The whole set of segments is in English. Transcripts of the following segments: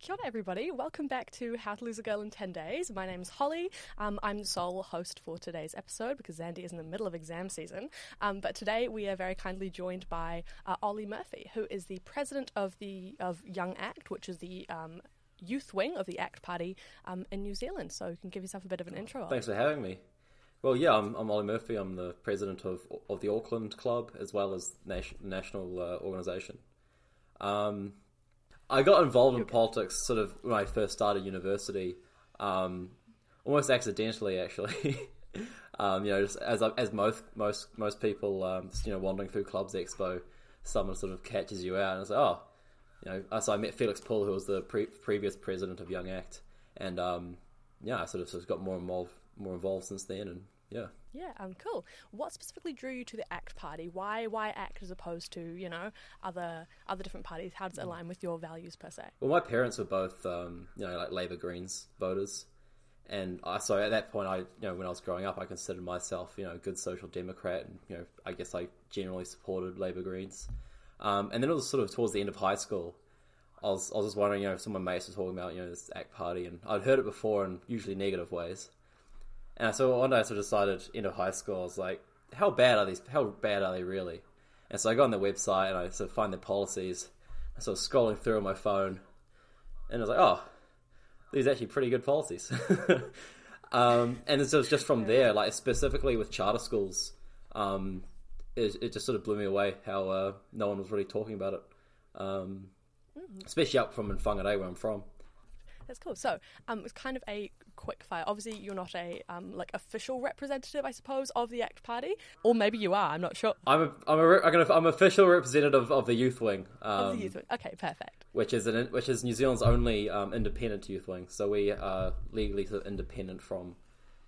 Kia ora, everybody. Welcome back to How to Lose a Girl in 10 Days. My name's Hollie. Um, I'm the sole host for today's episode because Zandy is in the middle of exam season. Um, but today we are very kindly joined by uh, Ollie Murphy, who is the president of the of Young ACT, which is the um, youth wing of the ACT Party um, in New Zealand. So you can give yourself a bit of an intro. Ollie. Thanks for having me. Well, yeah, I'm, I'm Ollie Murphy. I'm the president of of the Auckland Club as well as nation, national uh, organisation. Um, I got involved in politics sort of when I first started university, um, almost accidentally, actually. um, you know, just as as most most most people, um, just, you know, wandering through Clubs Expo, someone sort of catches you out and it's like, oh, you know. So I met Felix Pull, who was the pre- previous president of Young Act, and um, yeah, I sort of, sort of got more involved more involved since then, and yeah. Yeah, um, cool. What specifically drew you to the ACT Party? Why why ACT as opposed to you know other other different parties? How does it align with your values per se? Well, my parents were both um, you know like Labour Greens voters, and I, so at that point, I you know when I was growing up, I considered myself you know a good social democrat, and you know I guess I generally supported Labour Greens. Um, and then it was sort of towards the end of high school. I was, I was just wondering, you know, if some of my mates were talking about, you know, this ACT party, and I'd heard it before in usually negative ways. And so one day I sort of decided, end of high school, I was like, how bad are these? How bad are they really? And so I go on their website and I sort of find their policies. I sort of scrolling through on my phone, and I was like, oh, these are actually pretty good policies. um, and it's just, just from there, like specifically with charter schools, um, it, it, just sort of blew me away how uh, no one was really talking about it, um, especially up from in Whangarei, where I'm from. That's cool. So, um, it's kind of a quick fire. Obviously, you're not a um, like official representative, I suppose, of the ACT Party, or maybe you are. I'm not sure. I'm a I'm a I'm, gonna, I'm official representative of the Youth Wing. Um, of the Youth Wing. Okay, perfect. Which is an which is New Zealand's only um, independent youth wing. So we are legally independent from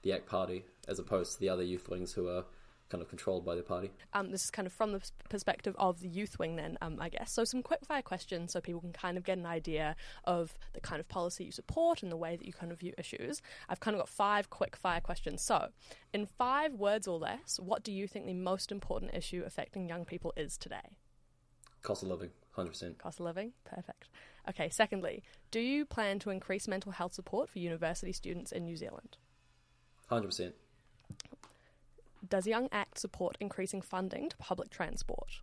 the ACT Party, as opposed to the other youth wings who are kind of controlled by the party. Um, this is kind of from the perspective of the youth wing, then, um, I guess. So, some quick fire questions so people can kind of get an idea of the kind of policy you support and the way that you kind of view issues. I've kind of got five quick fire questions. So, in five words or less, what do you think the most important issue affecting young people is today? Cost of living, 100%. Cost of living? Perfect. Okay, secondly, do you plan to increase mental health support for university students in New Zealand? 100%. Does Young Act support increasing funding to public transport?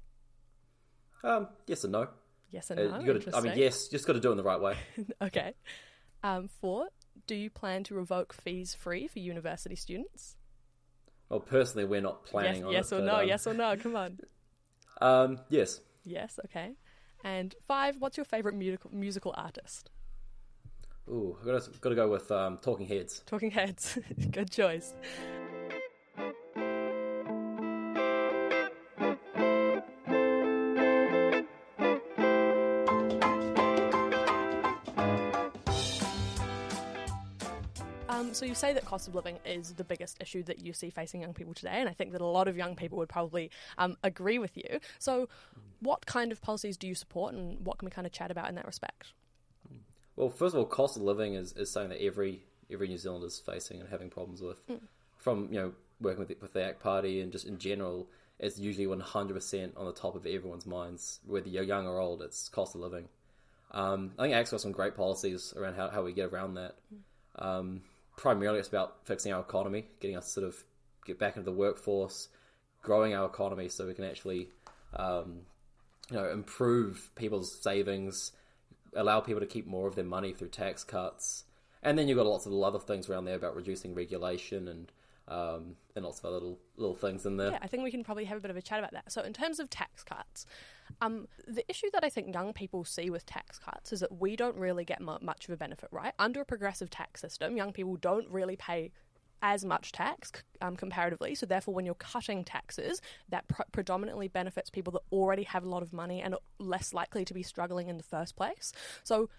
Um, yes and no. Yes and no. Uh, gotta, I mean, yes, just got to do it in the right way. okay. Um, four. Do you plan to revoke fees free for university students? Well, personally, we're not planning yes, on yes it. or but, no. um, yes or no. Come on. Um, yes. Yes. Okay. And five. What's your favorite musical musical artist? Ooh, I've got to, got to go with um, Talking Heads. Talking Heads. Good choice. So you say that cost of living is the biggest issue that you see facing young people today, and I think that a lot of young people would probably um, agree with you. So, what kind of policies do you support, and what can we kind of chat about in that respect? Well, first of all, cost of living is, is something that every every New Zealander is facing and having problems with. From you know working with the, with the ACT Party and just in general, it's usually one hundred percent on the top of everyone's minds, whether you're young or old. It's cost of living. Um, I think ACT's got some great policies around how, how we get around that. Um, primarily, it's about fixing our economy, getting us sort of get back into the workforce, growing our economy so we can actually, um, you know, improve people's savings, allow people to keep more of their money through tax cuts, and then you've got lots of other things around there about reducing regulation and um, and lots of other little little things in there. Yeah, I think we can probably have a bit of a chat about that. So, in terms of tax cuts, um, the issue that I think young people see with tax cuts is that we don't really get mu- much of a benefit, right? Under a progressive tax system, young people don't really pay as much tax um, comparatively. So, therefore, when you're cutting taxes, that pr- predominantly benefits people that already have a lot of money and are less likely to be struggling in the first place. So,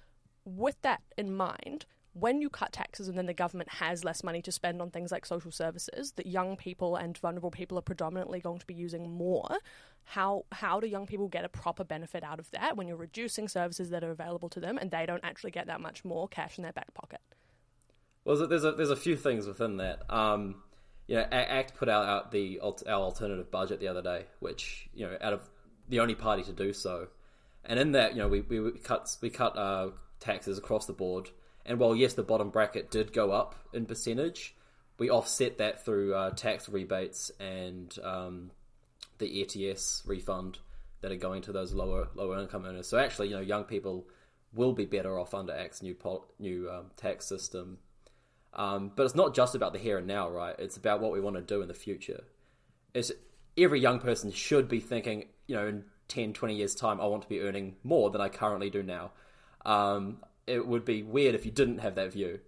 with that in mind, when you cut taxes and then the government has less money to spend on things like social services that young people and vulnerable people are predominantly going to be using more, how how do young people get a proper benefit out of that when you're reducing services that are available to them and they don't actually get that much more cash in their back pocket? Well, there's a there's a few things within that. Um, you know, ACT put out, out the our alternative budget the other day, which you know, out of the only party to do so, and in that, you know, we, we cut we cut uh, taxes across the board. And while yes, the bottom bracket did go up in percentage, we offset that through uh, tax rebates and um, the ETS refund that are going to those lower lower income earners. So actually, you know, young people will be better off under ACT's new pol- new um, tax system. Um, but it's not just about the here and now, right? It's about what we want to do in the future. It's every young person should be thinking, you know, in 10, 20 years' time, I want to be earning more than I currently do now. Um, it would be weird if you didn't have that view.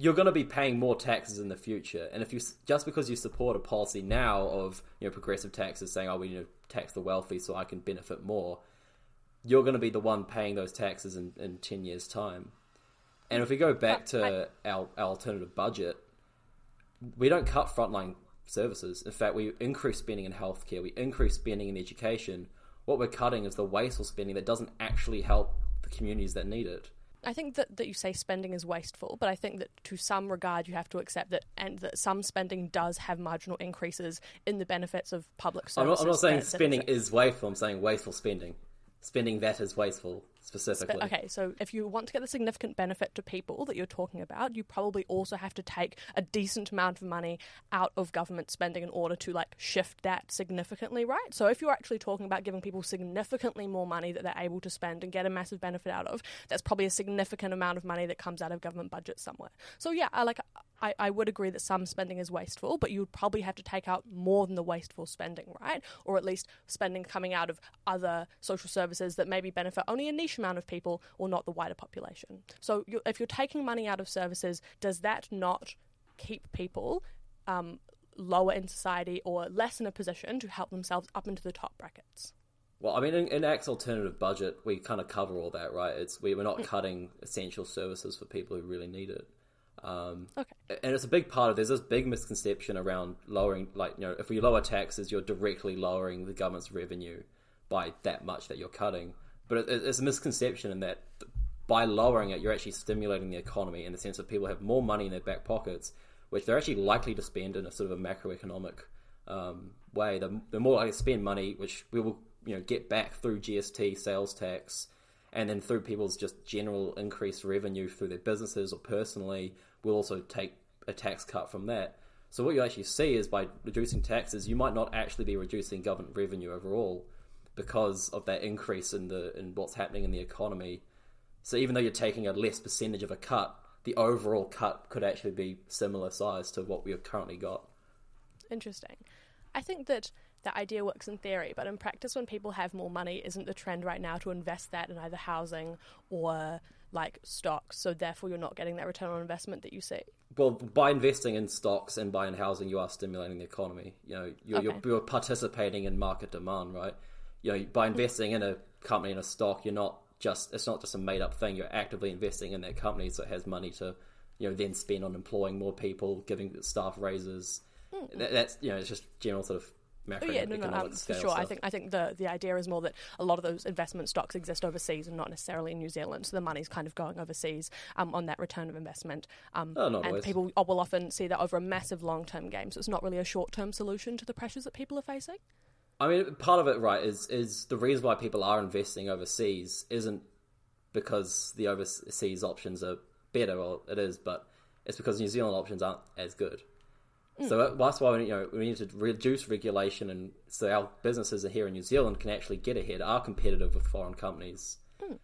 You're going to be paying more taxes in the future, and if you just because you support a policy now of you know progressive taxes, saying, "Oh, we need to tax the wealthy so I can benefit more," you're going to be the one paying those taxes in, in 10 years' time. And if we go back to our, our alternative budget, we don't cut frontline services. In fact, we increase spending in healthcare, we increase spending in education. What we're cutting is the wasteful spending that doesn't actually help the communities that need it. I think that, that you say spending is wasteful, but I think that to some regard you have to accept that and that some spending does have marginal increases in the benefits of public services. I'm not, I'm not saying spending is wasteful, I'm saying wasteful spending spending that is wasteful specifically. okay, so if you want to get the significant benefit to people that you're talking about, you probably also have to take a decent amount of money out of government spending in order to like shift that significantly, right? So if you're actually talking about giving people significantly more money that they're able to spend and get a massive benefit out of, that's probably a significant amount of money that comes out of government budget somewhere. So yeah, I like I, I would agree that some spending is wasteful, but you would probably have to take out more than the wasteful spending, right? Or at least spending coming out of other social services that maybe benefit only a niche amount of people or not the wider population. So you're, if you're taking money out of services, does that not keep people um, lower in society or less in a position to help themselves up into the top brackets? Well, I mean, in, in ACT's alternative budget, we kind of cover all that, right? It's we, we're not mm. cutting essential services for people who really need it. Um, okay. And it's a big part of there's this big misconception around lowering, like you know, if we lower taxes, you're directly lowering the government's revenue by that much that you're cutting. But it, it's a misconception in that by lowering it, you're actually stimulating the economy in the sense that people have more money in their back pockets, which they're actually likely to spend in a sort of a macroeconomic um, way. The, the more likely to spend money, which we will you know get back through GST, sales tax, and then through people's just general increased revenue through their businesses or personally, we'll also take a tax cut from that. So what you actually see is by reducing taxes, you might not actually be reducing government revenue overall because of that increase in the in what's happening in the economy. So even though you're taking a less percentage of a cut, the overall cut could actually be similar size to what we've currently got. Interesting. I think that the idea works in theory, but in practice, when people have more money, isn't the trend right now to invest that in either housing or like stocks? So therefore, you're not getting that return on investment that you see. Well, by investing in stocks and buying housing, you are stimulating the economy. You know, you're, okay. you're, you're participating in market demand, right? You know, by investing in a company in a stock, you're not just it's not just a made up thing. You're actively investing in that company, so it has money to you know then spend on employing more people, giving staff raises. Mm-hmm. That, that's you know it's just general sort of macroeconomic oh, yeah, no, no, um, for sure. Stuff. I think I think the the idea is more that a lot of those investment stocks exist overseas and not necessarily in New Zealand. So the money's kind of going overseas um, on that return of investment. Um, oh, and always. people will often see that over a massive long term game. So it's not really a short term solution to the pressures that people are facing. I mean, part of it, right, is is the reason why people are investing overseas isn't because the overseas options are better, or it is, but it's because New Zealand options aren't as good. Mm. So that's why we, you know, we need to reduce regulation, and so our businesses here in New Zealand can actually get ahead, are competitive with foreign companies, mm.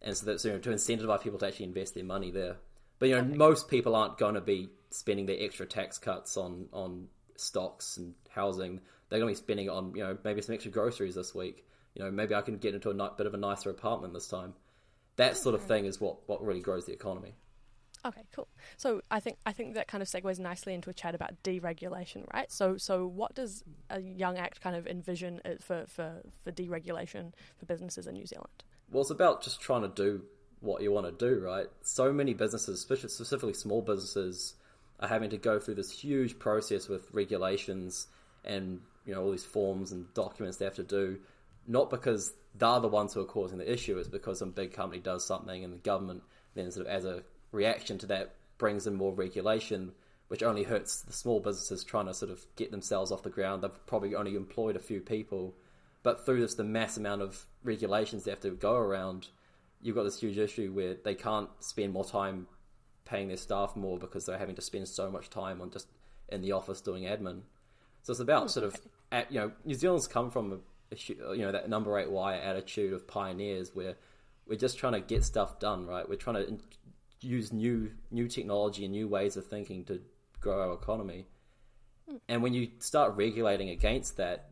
and so that's you know, to incentivize people to actually invest their money there. But you know, okay. most people aren't going to be spending their extra tax cuts on on stocks and housing. They're going to be spending it on you know maybe some extra groceries this week. You know, maybe I can get into a bit of a nicer apartment this time. That sort of thing is what what really grows the economy. Okay, cool. So I think I think that kind of segues nicely into a chat about deregulation, right? So so what does a Young Act kind of envision uh, for for for deregulation for businesses in New Zealand? Well, it's about just trying to do what you want to do, right? So many businesses, specifically small businesses, are having to go through this huge process with regulations and you know all these forms and documents they have to do, not because they're the ones who are causing the issue, it's because some big company does something and the government then sort of as a reaction to that brings in more regulation, which only hurts the small businesses trying to sort of get themselves off the ground. They've probably only employed a few people, but through this the mass amount of regulations they have to go around, you've got this huge issue where they can't spend more time paying their staff more because they're having to spend so much time on just in the office doing admin. So it's about sort of, at, you know, New Zealand's come from a, a, you know that number eight wire attitude of pioneers where we're just trying to get stuff done, right? We're trying to use new new technology and new ways of thinking to grow our economy. And when you start regulating against that,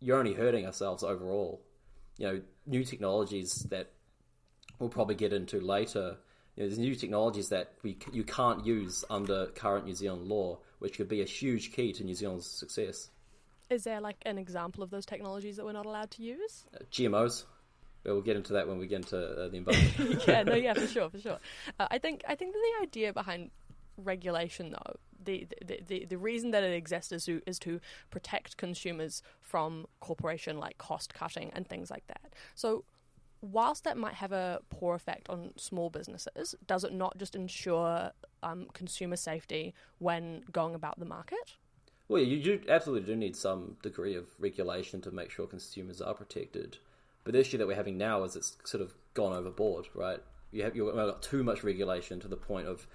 you're only hurting ourselves overall. You know, new technologies that we'll probably get into later. You know, there's new technologies that we you can't use under current New Zealand law, which could be a huge key to New Zealand's success. Is there like an example of those technologies that we're not allowed to use? Uh, GMOs. But we'll get into that when we get into uh, the environment. yeah, no, yeah, for sure, for sure. Uh, I think I think the idea behind regulation, though, the, the, the, the reason that it exists is to, is to protect consumers from corporation like cost cutting and things like that. So, whilst that might have a poor effect on small businesses, does it not just ensure um, consumer safety when going about the market? Well, you do, absolutely do need some degree of regulation to make sure consumers are protected. But the issue that we're having now is it's sort of gone overboard, right? You have you've got too much regulation to the point of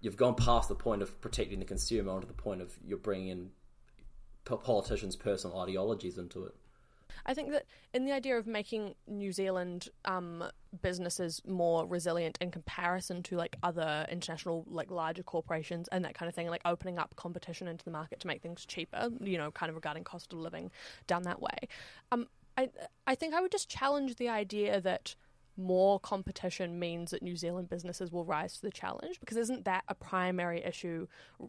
you've gone past the point of protecting the consumer onto the point of you're bringing in politicians' personal ideologies into it. I think that in the idea of making New Zealand um, businesses more resilient in comparison to like other international like larger corporations and that kind of thing, like opening up competition into the market to make things cheaper, you know, kind of regarding cost of living down that way. Um, I I think I would just challenge the idea that more competition means that New Zealand businesses will rise to the challenge because isn't that a primary issue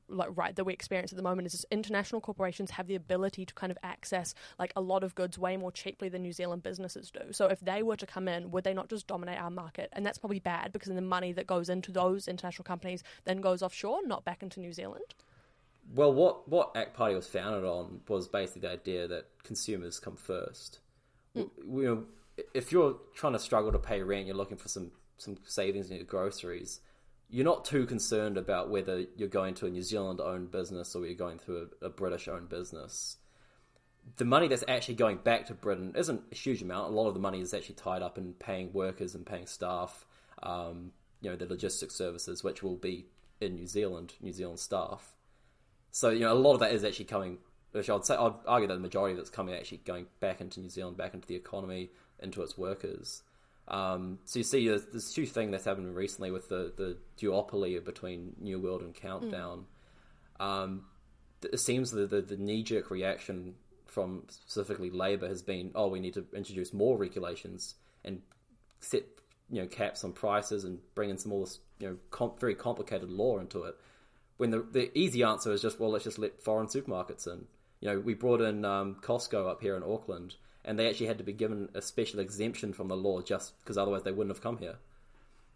like right that we experience at the moment is international corporations have the ability to kind of access like a lot of goods way more cheaply than New Zealand businesses do. So if they were to come in, would they not just dominate our market? And that's probably bad because then the money that goes into those international companies then goes offshore, not back into New Zealand. Well, what what ACT Party was founded on was basically the idea that consumers come first. Mm. You know, if you're trying to struggle to pay rent, you're looking for some some savings in your groceries. You're not too concerned about whether you're going to a New Zealand owned business or you're going through a, a British owned business. The money that's actually going back to Britain isn't a huge amount. A lot of the money is actually tied up in paying workers and paying staff. Um, you know, the logistics services, which will be in New Zealand, New Zealand staff. So you know, a lot of that is actually coming. Which I'd say, I'd argue that the majority of it's coming actually going back into New Zealand, back into the economy, into its workers. Um, so you see this, this huge thing that's happened recently with the, the duopoly between New World and Countdown. Mm. Um, it seems that the, the knee jerk reaction from specifically Labour has been, oh, we need to introduce more regulations and set you know caps on prices and bring in some more you know com- very complicated law into it. When the the easy answer is just well, let's just let foreign supermarkets in. You know, we brought in um, Costco up here in Auckland and they actually had to be given a special exemption from the law just because otherwise they wouldn't have come here.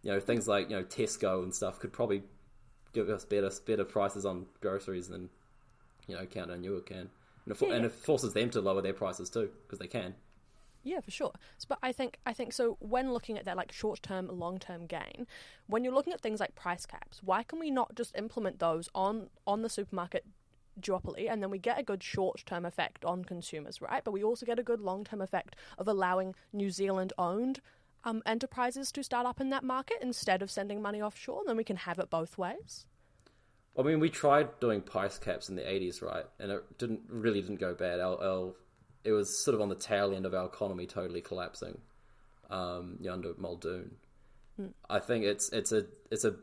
You know, things like you know Tesco and stuff could probably give us better better prices on groceries than you know Countdown Europe can, and it, yeah. and it forces them to lower their prices too because they can. Yeah, for sure. But I think I think so. When looking at that, like short term, long term gain, when you're looking at things like price caps, why can we not just implement those on on the supermarket duopoly, and then we get a good short term effect on consumers, right? But we also get a good long term effect of allowing New Zealand owned um, enterprises to start up in that market instead of sending money offshore. Then we can have it both ways. I mean, we tried doing price caps in the '80s, right? And it didn't really didn't go bad. Our, our, it was sort of on the tail end of our economy totally collapsing um, under Muldoon. Mm. I think it's it's a it's a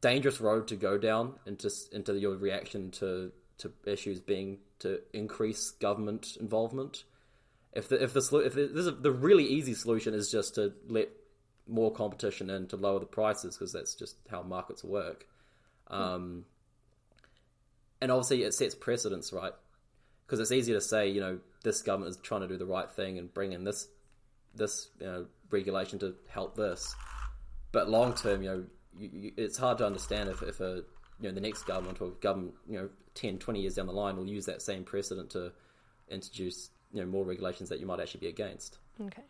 dangerous road to go down into into your reaction to to issues being to increase government involvement. If the if the if the, the really easy solution is just to let more competition in to lower the prices because that's just how markets work. Um, and obviously, it sets precedents, right? Because it's easy to say, you know, this government is trying to do the right thing and bring in this this you know, regulation to help this, but long term, you know, you, you, it's hard to understand if, if a you know the next government or government you know 10 20 years down the line will use that same precedent to introduce you know more regulations that you might actually be against. Okay.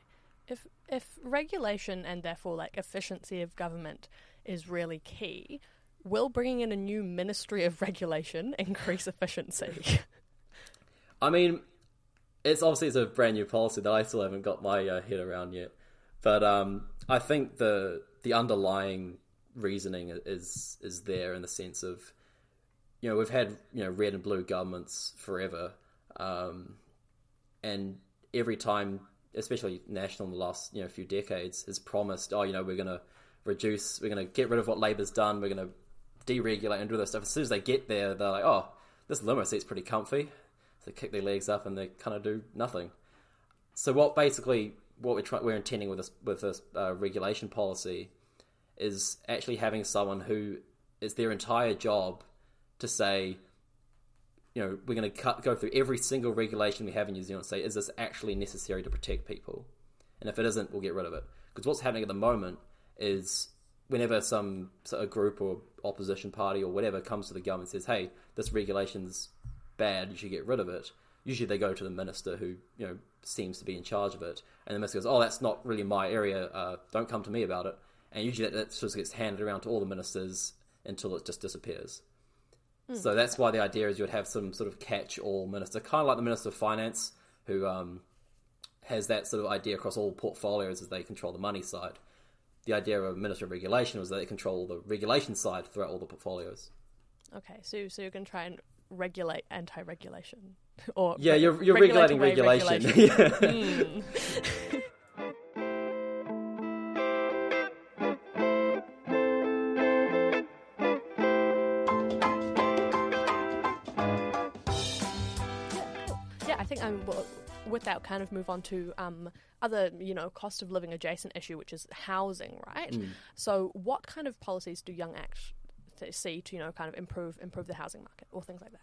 If if regulation and therefore like efficiency of government is really key will bringing in a new ministry of regulation increase efficiency? I mean it's obviously it's a brand new policy that i still haven't got my uh, head around yet. But um, I think the the underlying reasoning is is there in the sense of you know we've had you know red and blue governments forever, um, and every time, especially national in the last you know few decades, has promised oh you know we're going to reduce, we're going to get rid of what Labor's done, we're going to deregulate and do this stuff. As soon as they get there, they're like oh this limo seat's pretty comfy. So they kick their legs up and they kind of do nothing. So what basically what we're try- we're intending with this with this uh, regulation policy is actually having someone who is their entire job to say, you know, we're going to go through every single regulation we have in New Zealand. And say, is this actually necessary to protect people? And if it isn't, we'll get rid of it. Because what's happening at the moment is whenever some a group or opposition party or whatever comes to the government and says, "Hey, this regulation's bad, you should get rid of it," usually they go to the minister who you know seems to be in charge of it, and the minister goes, "Oh, that's not really my area. Uh, don't come to me about it." And usually that, that sort of gets handed around to all the ministers until it just disappears. Mm. So that's why the idea is you would have some sort of catch-all minister, kind of like the minister of finance, who um, has that sort of idea across all portfolios as they control the money side. The idea of a minister of regulation was that they control the regulation side throughout all the portfolios. Okay, so so you're going to try and regulate anti-regulation, or yeah, you're you're regulating regulation. regulation. mm. with that, kind of move on to um, other, you know, cost of living adjacent issue, which is housing, right? Mm. So, what kind of policies do Young Act see to, you know, kind of improve improve the housing market or things like that?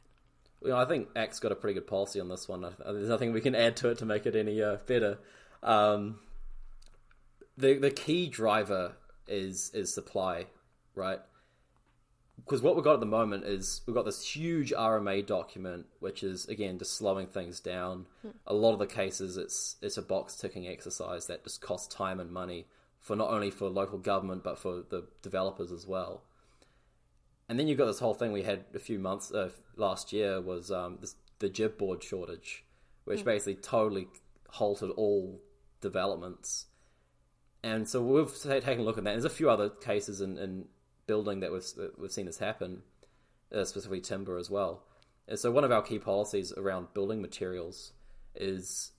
Well, I think ACT's got a pretty good policy on this one. There's nothing we can add to it to make it any uh, better. Um, the the key driver is is supply, right? Because what we've got at the moment is we've got this huge RMA document, which is again just slowing things down. Hmm. A lot of the cases, it's it's a box ticking exercise that just costs time and money for not only for local government but for the developers as well. And then you've got this whole thing we had a few months uh, last year was um, this, the GIB board shortage, which hmm. basically totally halted all developments. And so we've taken a look at that. There's a few other cases in, in building that we've, we've seen this happen, uh, specifically timber as well. And so one of our key policies around building materials is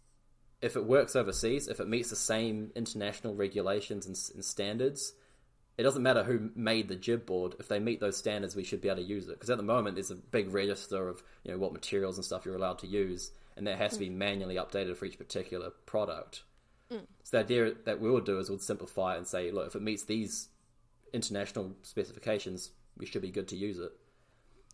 if it works overseas, if it meets the same international regulations and, and standards, it doesn't matter who made the GIB board. If they meet those standards, we should be able to use it. Because at the moment, there's a big register of you know what materials and stuff you're allowed to use, and that has to be mm. manually updated for each particular product. Mm. So the idea that we would do is we'd simplify it and say, look, if it meets these international specifications, we should be good to use it.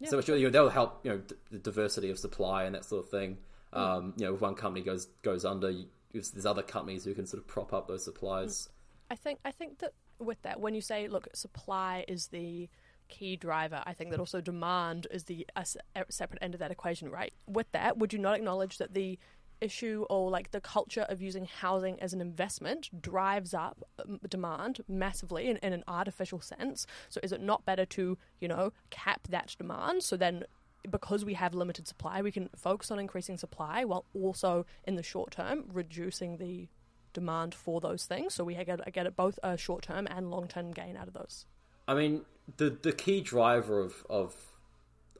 Yeah. So you know, that'll help you know the diversity of supply and that sort of thing. Mm. Um, you know, if one company goes goes under, there's other companies who can sort of prop up those supplies. I think I think that with that, when you say look, supply is the key driver. I think that also demand is the a separate end of that equation, right? With that, would you not acknowledge that the issue or like the culture of using housing as an investment drives up um, demand massively in, in an artificial sense. So is it not better to, you know, cap that demand so then because we have limited supply, we can focus on increasing supply while also in the short term reducing the demand for those things. So we get, get both a short term and long term gain out of those. I mean, the the key driver of of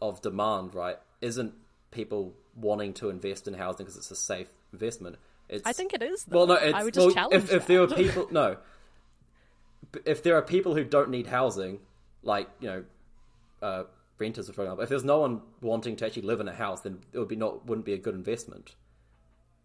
of demand, right, isn't people wanting to invest in housing because it's a safe investment. It's, I think it is. Though. Well, no, I would just well, challenge if, if there are people, no, if there are people who don't need housing, like you know, uh, renters, for example, if there's no one wanting to actually live in a house, then it would be not wouldn't be a good investment.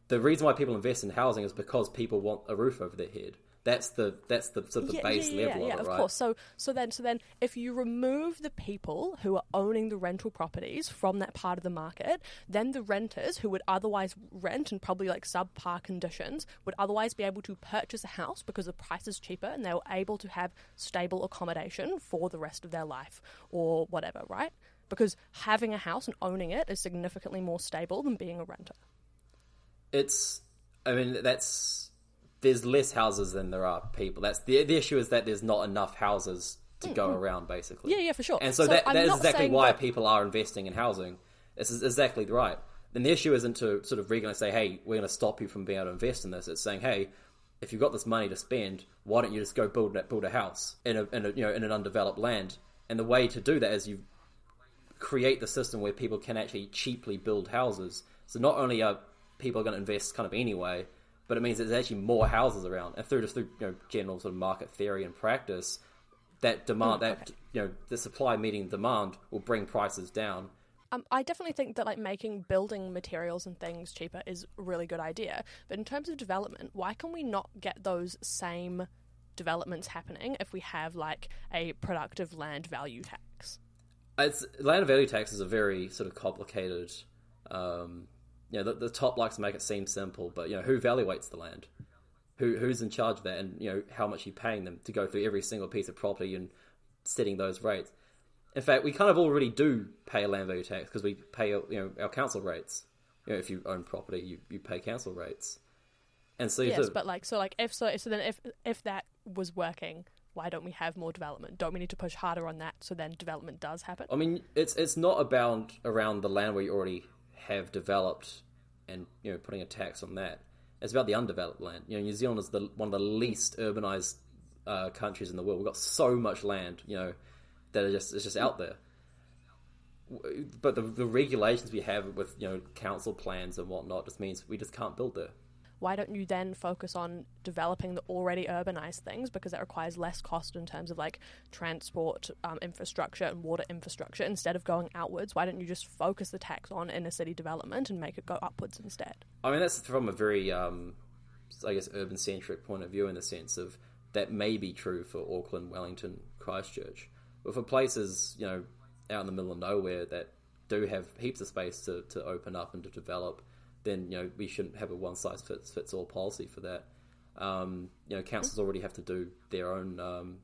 The reason why people invest in housing is because people want a roof over their head. That's the that's the sort of the yeah, base yeah, level yeah, of it, right? of course. So so then so then if you remove the people who are owning the rental properties from that part of the market, then the renters who would otherwise rent in probably like subpar conditions would otherwise be able to purchase a house because the price is cheaper and they were able to have stable accommodation for the rest of their life or whatever, right? Because having a house and owning it is significantly more stable than being a renter. It's I mean that's there's less houses than there are people. That's the the issue is that there's not enough houses to go mm-hmm. around, basically. Yeah, yeah, for sure. And so, so that, that is exactly why that... people are investing in housing. This is exactly right. Then the issue isn't to sort of regulate say, hey, we're going to stop you from being able to invest in this. It's saying, hey, if you've got this money to spend, why don't you just go build build a house in a, in a you know in an undeveloped land? And the way to do that is you create the system where people can actually cheaply build houses. So not only are people going to invest kind of anyway, but it means there's actually more houses around, and through just through you know, general sort of market theory and practice, that demand, Mm, that you know, the supply meeting demand will bring prices down. Um, I definitely think that like making building materials and things cheaper is a really good idea. But in terms of development, why can we not get those same developments happening if we have like a productive land value tax? It's land value tax is a very sort of complicated. Um, you know, the, the TOP likes to make it seem simple, but you know, who evaluates the land? Who who's in charge of that, and you know, how much you're you paying them to go through every single piece of property and setting those rates? In fact, we kind of already do pay a land value tax because we pay you know our council rates. You know, if you own property, you, you pay council rates, and so Yes, but like so like if so so then if if that was working, why don't we have more development? Don't we need to push harder on that so then development does happen? I mean, it's it's not about around the land where you already have developed, and you know putting a tax on that. It's about the undeveloped land. You know, New Zealand is the one of the least urbanized uh, countries in the world. We've got so much land, you know, that are just it's just out there. But the, the regulations we have with you know council plans and whatnot just means we just can't build there. Why don't you then focus on developing the already urbanized things because that requires less cost in terms of like transport um, infrastructure and water infrastructure instead of going outwards? Why don't you just focus the tax on inner city development and make it go upwards instead? I mean, that's from a very, um, I guess, urban centric point of view in the sense of that may be true for Auckland, Wellington, Christchurch. But for places, you know, out in the middle of nowhere that do have heaps of space to, to open up and to develop, then, you know, we shouldn't have a one size fits, fits all policy for that. Um, you know, councils already have to do their own um,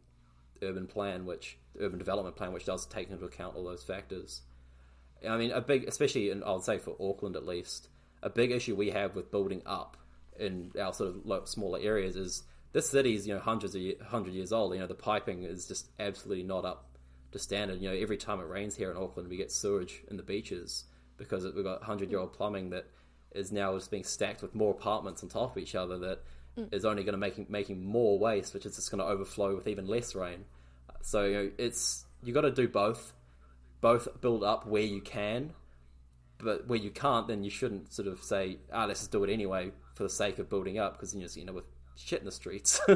urban plan, which urban development plan, which does take into account all those factors. I mean, a big, especially in, I would say for Auckland at least, a big issue we have with building up in our sort of smaller areas is this city is you know hundreds of hundred years old. You know, the piping is just absolutely not up to standard. You know, every time it rains here in Auckland, we get sewage in the beaches because we've got hundred year old plumbing that is now just being stacked with more apartments on top of each other that is only going to making making more waste, which is just going to overflow with even less rain. So you know, it's you got to do both both build up where you can, but where you can't, then you shouldn't sort of say, "Ah, let's just do it anyway for the sake of building up," because then you just you know with shit in the streets.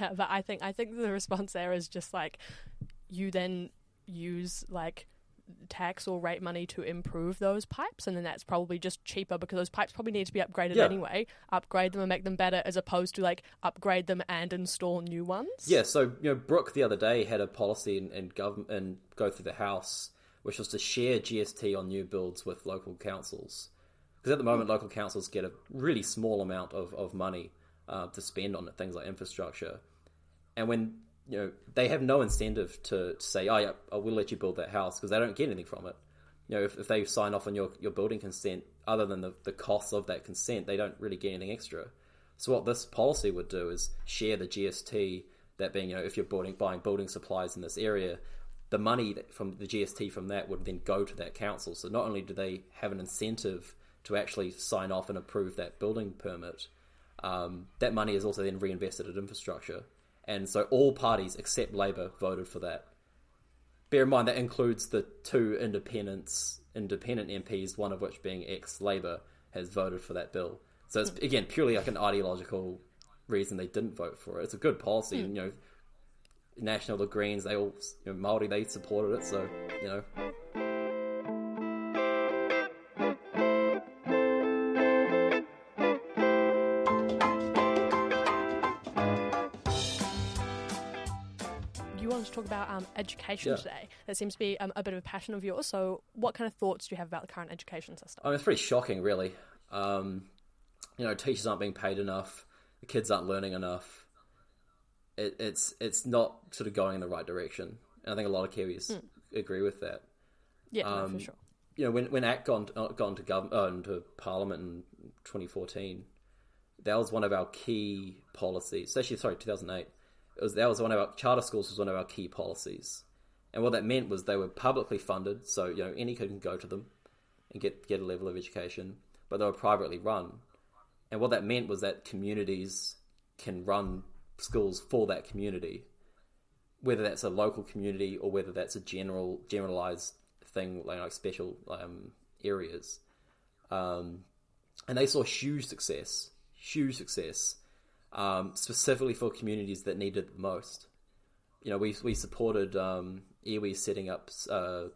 Yeah, but I think I think the response there is just like you then use like tax or rate money to improve those pipes and then that's probably just cheaper because those pipes probably need to be upgraded Yeah. anyway upgrade them and make them better as opposed to like upgrade them and install new ones yeah, so you know, Brooke the other day had a policy in, in government and go through the House, which was to share GST on new builds with local councils. Because at the moment, local councils get a really small amount of, of money uh, to spend on things like infrastructure. And when you know they have no incentive to, to say, "Oh, yeah, I will let you build that house," because they don't get anything from it. You know, if, if they sign off on your, your building consent, other than the, the costs of that consent, they don't really get anything extra. So what this policy would do is share the GST. That being, you know, if you're building, buying building supplies in this area, the money from the GST from that would then go to that council. So not only do they have an incentive to actually sign off and approve that building permit, um, that money is also then reinvested in infrastructure. And so all parties except Labor voted for that. Bear in mind that includes the two independents, independent MPs, one of which being ex-Labor, has voted for that bill. So it's hmm. again purely like an ideological reason they didn't vote for it. It's a good policy, and, you know. National, the Greens, they all, you know, Maori, they supported it. So you know, about um, education Yeah. today that seems to be um, a bit of a passion of yours so what kind of thoughts do you have about the current education system I mean, it's pretty shocking, really. Um, you know, teachers aren't being paid enough. The kids aren't learning enough. It, it's it's not sort of going in the right direction. And I think a lot of Kiwis agree with that. yeah no, um, for sure You know, when when ACT gone uh, gone to gov- uh, into Parliament in 2014, that was one of our key policies. Actually, sorry, 2008. Was that was one of our charter schools was one of our key policies. And what that meant was they were publicly funded, so you know any kid can go to them and get get a level of education, but they were privately run. And what that meant was that communities can run schools for that community, whether that's a local community or whether that's a general generalized thing like, like special um, areas. Um, and they saw huge success, huge success, um, specifically for communities that needed it the most. You know, we we supported um, iwi setting up uh,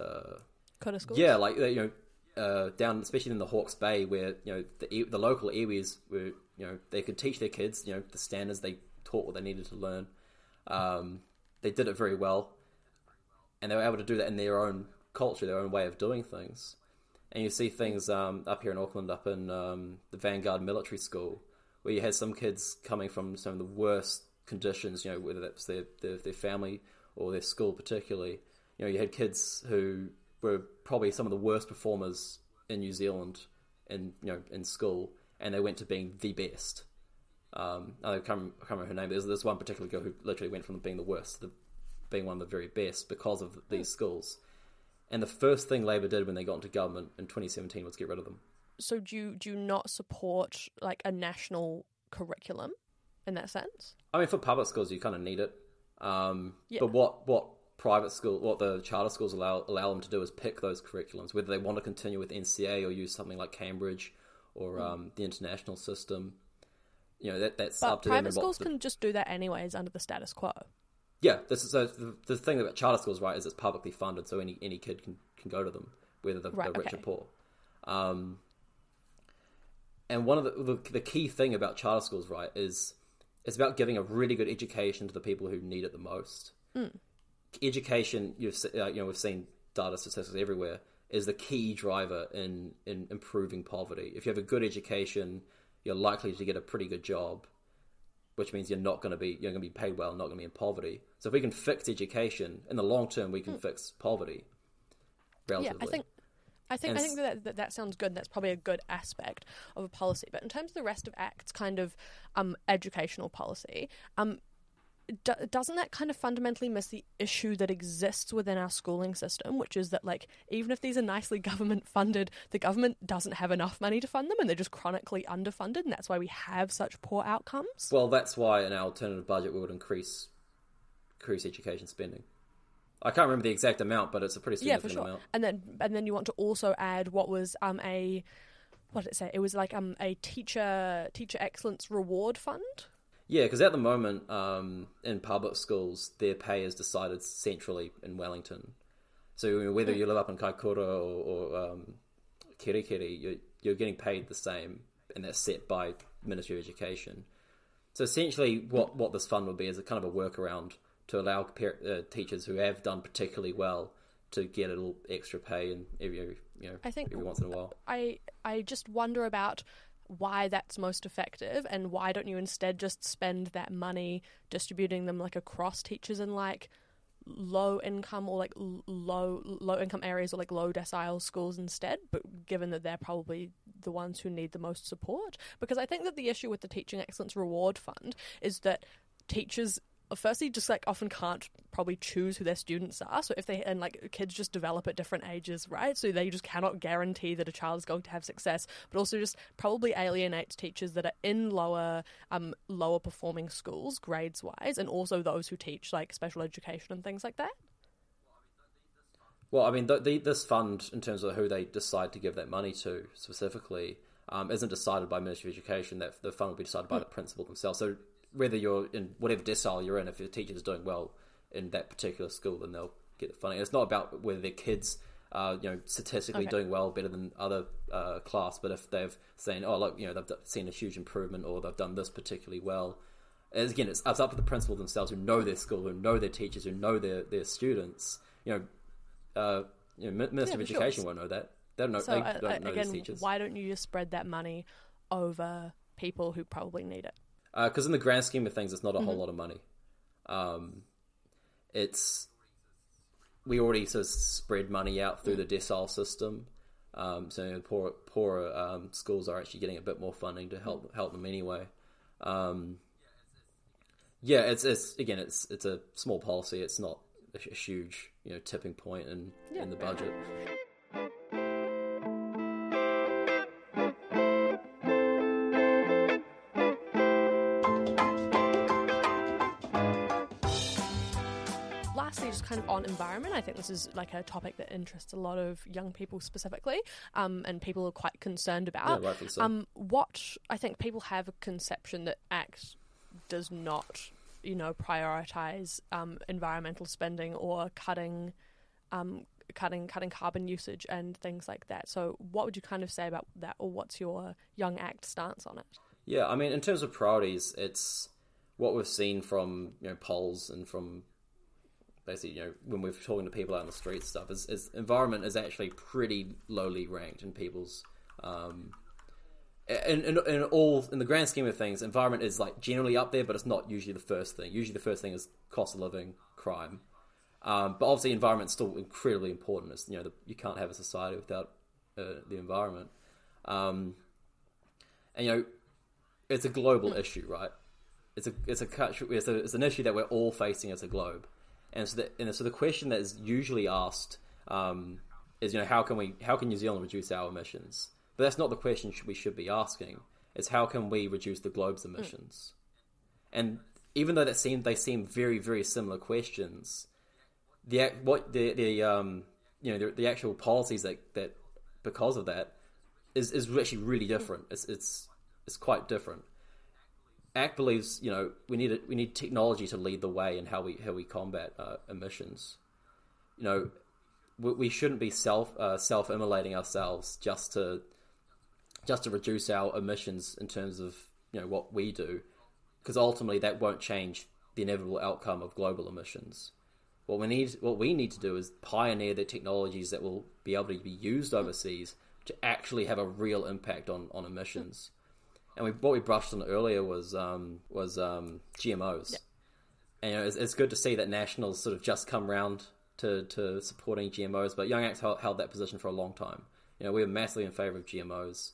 uh, Kona schools. yeah, like you know, uh, down especially in the Hawke's Bay, where you know the the local iwis were you know they could teach their kids you know the standards they taught what they needed to learn. Um, they did it very well, and they were able to do that in their own culture, their own way of doing things. And you see things um, up here in Auckland, up in um, the Vanguard Military School, where you had some kids coming from some of the worst conditions, you know, whether that's their, their, their family or their school particularly. You know, you had kids who were probably some of the worst performers in New Zealand in, you know, in school, and they went to being the best. Um, I can't, I can't remember her name. There's this one particular girl who literally went from being the worst to being one of the very best because of these schools. And the first thing Labor did when they got into government in 2017 was get rid of them. So do you do you not support like a national curriculum in that sense? I mean, for public schools, you kind of need it. Um, Yeah. But what what private school, what the charter schools allow allow them to do is pick those curriculums, whether they want to continue with NCEA or use something like Cambridge or Hmm. um, the international system. You know, that that's But up to them. private and schools the- can just do that anyways under the status quo. Yeah, this is so the, the thing about charter schools, right, is it's publicly funded, so any any kid can, can go to them, whether they're, Right, they're rich or poor. Um, and one of the, the the key thing about charter schools, right, is it's about giving a really good education to the people who need it the most. Education, you've uh, you know we've seen data statistics everywhere, is the key driver in in improving poverty. If you have a good education, you're likely to get a pretty good job which means you're not going to be you're going to be paid well, not going to be in poverty. So if we can fix education in the long term, we can fix poverty. Relatively. Yeah, I think I think And I think that, that that sounds good. That's probably a good aspect of a policy. But in terms of the rest of Act's kind of um, educational policy, um, do, doesn't that kind of fundamentally miss the issue that exists within our schooling system, which is that like even if these are nicely government funded, the government doesn't have enough money to fund them, and they're just chronically underfunded, and that's why we have such poor outcomes. Well, that's why in our alternative budget we would increase increase education spending. I can't remember the exact amount, but it's a pretty significant yeah, for sure. amount. And then and then you want to also add what was um a what did it say? It was like um a teacher teacher excellence reward fund. Yeah, because at the moment um, in public schools, their pay is decided centrally in Wellington. So you know, whether you live up in Kaikoura or, or um, Kerikeri, you're, you're getting paid the same, and that's set by Ministry of Education. So essentially, what, what this fund would be is a kind of a workaround to allow par- uh, teachers who have done particularly well to get a little extra pay and every you know I think- every once in a while. I I just wonder about why that's most effective and why don't you instead just spend that money distributing them like across teachers in like low income or like low low income areas or like low decile schools instead but given that they're probably the ones who need the most support because i think that the issue with the teaching excellence reward fund is that teachers firstly just like often can't probably choose who their students are so if they and like kids just develop at different ages right so they just cannot guarantee that a child is going to have success but also just probably alienates teachers that are in lower um lower performing schools grades wise and also those who teach like special education and things like that Well, I mean, th- the, this fund, in terms of who they decide to give that money to specifically, um, isn't decided by Ministry of Education. That the fund will be decided by the principal themselves. So whether you're in whatever decile you're in, if your teacher is doing well in that particular school, then they'll get the funding. It's not about whether their kids are, you know, statistically Okay. doing well, better than other uh, class, but if they've saying, oh, look, you know, they've seen a huge improvement or they've done this particularly well. As again, it's, it's up to the principal themselves who know their school, who know their teachers, who know their, their students. You know, uh, you know, Minister Yeah, of for sure. Education won't know that. They don't know. so they uh, don't know again teachers. why don't you just spread that money over people who probably need it Because in the grand scheme of things, it's not a Mm-hmm. whole lot of money. Um, it's we already sort of spread money out through the decile system. Um, so the poor poorer um, schools are actually getting a bit more funding to help help them anyway. Um, yeah, it's it's again it's it's a small policy. It's not a, a huge you know tipping point in Yeah. in the budget. On environment, I think this is like a topic that interests a lot of young people specifically, um, and people are quite concerned about. Yeah, so. Um, what I think people have a conception that ACT does not, you know, prioritize um, environmental spending or cutting, um, cutting, cutting carbon usage and things like that. So, what would you kind of say about that, or what's your Young ACT stance on it? Yeah, I mean, in terms of priorities, it's what we've seen from you know polls and from basically you know when we're talking to people out in the streets stuff is, is environment is actually pretty lowly ranked in people's um, in, in, in all in the grand scheme of things, environment is like generally up there, but it's not usually the first thing. Usually, the first thing is cost of living, crime. Um, but obviously, environment's still incredibly important. It's, you know, the, you can't have a society without uh, the environment. Um, and you know, it's a global issue, right? It's a it's a it's, a it's an issue that we're all facing as a globe. And so, the, and so the question that is usually asked um, is, you know, how can we how can New Zealand reduce our emissions? But that's not the question we should be asking. It's how can we reduce the globe's emissions? Mm. And even though that seem they seem very very similar questions, the what the the um you know the, the actual policies that that because of that is is actually really different. It's it's it's quite different. ACT believes you know we need a, we need technology to lead the way in how we how we combat uh, emissions. You know, we, we shouldn't be self uh, self immolating ourselves just to just to reduce our emissions in terms of you know what we do, because ultimately that won't change the inevitable outcome of global emissions. What we need what we need to do is pioneer the technologies that will be able to be used overseas to actually have a real impact on, on emissions. And we, what we brushed on earlier was um, was um, GMOs. Yeah. And you know, it's, it's, good to see that nationals sort of just come round to, to supporting GMOs, but Young Act held, held that position for a long time. You know, we were massively in favour of GMOs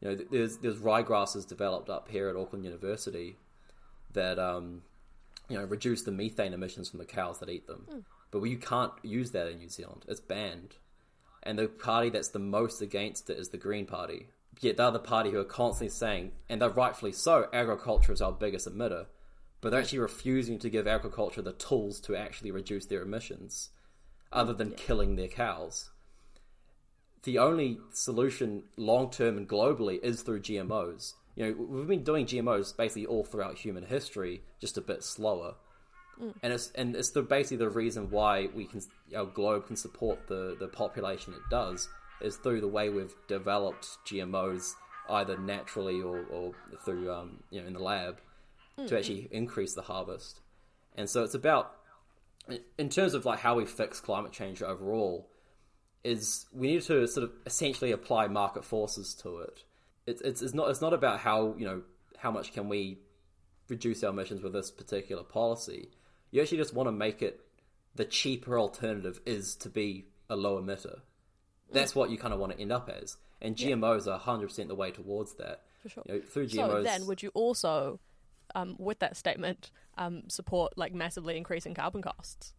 you know, there's there's ryegrasses developed up here at Auckland University that um, you know reduce the methane emissions from the cows that eat them. Mm. But you can't use that in New Zealand; it's banned. And the party that's the most against it is the Green Party. Yet they're the party who are constantly saying, and they're rightfully so, agriculture is our biggest emitter. But they're actually refusing to give agriculture the tools to actually reduce their emissions, other than yeah. killing their cows the only solution long term and globally is through GMOs. You know, we've been doing GMOs basically all throughout human history, just a bit slower. Mm. And it's and it's the, basically the reason why we can our globe can support the, the population it does is through the way we've developed GMOs either naturally or, or through um, you know in the lab mm. to actually increase the harvest. And so it's about in terms of like how we fix climate change overall is we need to sort of essentially apply market forces to it. It's, it's, it's not it's not about how you know how much can we reduce our emissions with this particular policy. You actually just want to make it the cheaper alternative is to be a low emitter. That's what you kind of want to end up as, and GMOs yeah. are hundred percent the way towards that. For sure. You know, through GMOs. So then, would you also, um, with that statement, um, support like massively increasing carbon costs?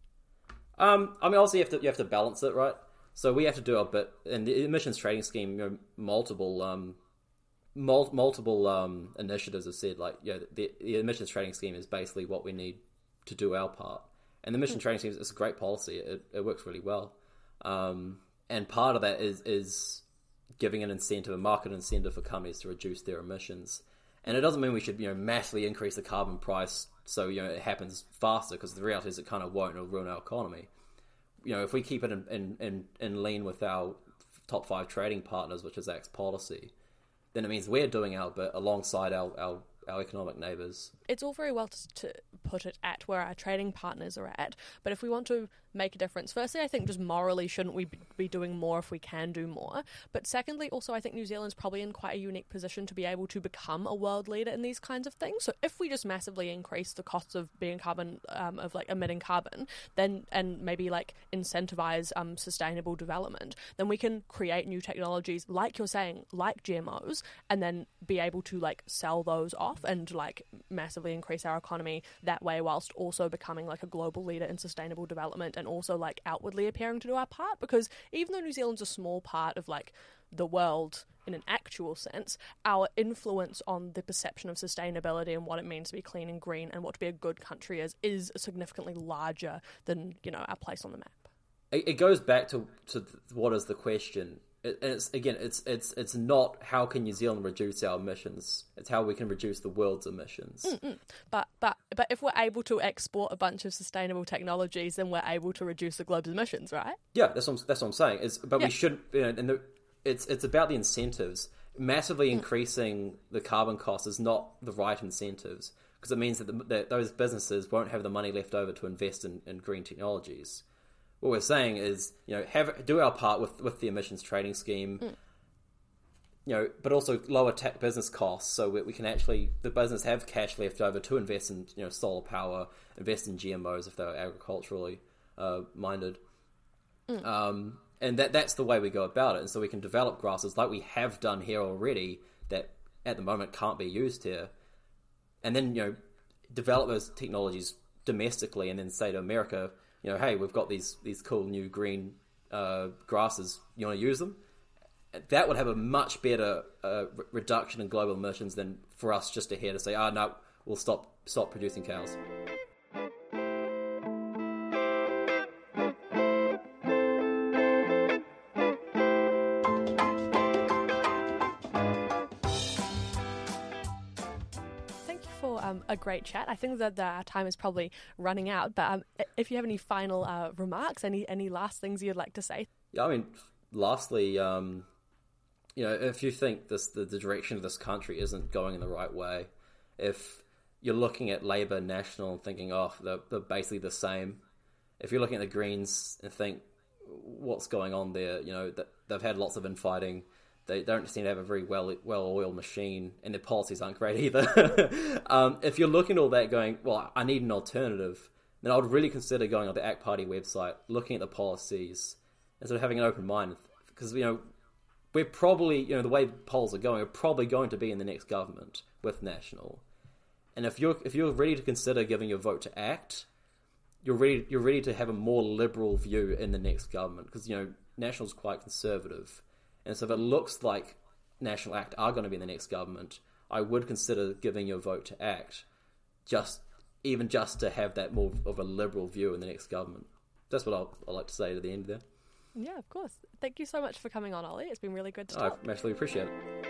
Um, I mean, obviously you have to you have to balance it, right? So we have to do a bit, and the emissions trading scheme, you know, multiple um, mul- multiple um, initiatives have said like, yeah, the, the emissions trading scheme is basically what we need to do our part. And the emission trading scheme is a great policy; it, it works really well. Um, and part of that is is giving an incentive, a market incentive for companies to reduce their emissions. And it doesn't mean we should, you know, massively increase the carbon price so you know it happens faster because the reality is it kind of won't. It'll ruin our economy you know, if we keep it in, in, in, in lean with our top five trading partners, which is ACT policy, then it means we're doing our bit alongside our, our our economic neighbours. It's all very well to, to, put it at where our trading partners are at, but if we want to make a difference, firstly, I think just morally, shouldn't we be doing more if we can do more? But secondly, also, I think New Zealand's probably in quite a unique position to be able to become a world leader in these kinds of things. So if we just massively increase the costs of being carbon, um, of like emitting carbon, then and maybe like incentivize um, sustainable development, then we can create new technologies, like you're saying, like GMOs, and then be able to like sell those off and like massively increase our economy that way whilst also becoming like a global leader in sustainable development and also like outwardly appearing to do our part because even though New Zealand's a small part of like the world in an actual sense, our influence on the perception of sustainability and what it means to be clean and green and what to be a good country is is significantly larger than you know our place on the map. It, goes back to to what is the question. It, it's again, it's it's it's not how can New Zealand reduce our emissions. It's how we can reduce the world's emissions. Mm-mm. But but but if we're able to export a bunch of sustainable technologies, then we're able to reduce the globe's emissions, right? Yeah, that's what I'm, that's what I'm saying. Is but Yeah. we should, you know, and the, it's it's about the incentives. Massively Mm. increasing the carbon cost is not the right incentives because it means that, the, that those businesses won't have the money left over to invest in, in green technologies. What we're saying is, you know, have do our part with with the emissions trading scheme. Mm. You know, but also lower tech business costs, so we, we can actually the business have cash left over to invest in you know solar power, invest in GMOs if they're agriculturally uh, minded. Um, and that that's the way we go about it. And so we can develop grasses like we have done here already that at the moment can't be used here. And then, you know, develop those technologies domestically and then say to America, you know, hey, we've got these these cool new green uh, grasses. You want to use them? That would have a much better uh, re- reduction in global emissions than for us just to here to say, ah, no, we'll stop stop producing cows. Great chat. I think that our time is probably running out, but um, if you have any final uh, remarks, any any last things you'd like to say, Yeah, I mean, lastly, um, you know, if you think this the, the direction of this country isn't going in the right way, if you're looking at Labour, National, and thinking, oh, they're, they're basically the same. If you're looking at the Greens and think, what's going on there? You know, they've had lots of infighting. They don't seem to have a very well well oiled machine, and their policies aren't great either. um, if you're looking at all that, going, well, I need an alternative, then I would really consider going on the ACT Party website, looking at the policies, and sort of having an open mind, because you know we're probably you know the way polls are going, we're probably going to be in the next government with National, and if you're if you're ready to consider giving your vote to ACT, you're ready you're ready to have a more liberal view in the next government because you know National's quite conservative, and so if it looks like National Act are going to be in the next government, I would consider giving your vote to Act, just even just to have that more of a liberal view in the next government. That's what I'll, I'd like to say to the end there. yeah, of course. Thank you so much for coming on, Ollie. It's been really good to talk. I massively appreciate it.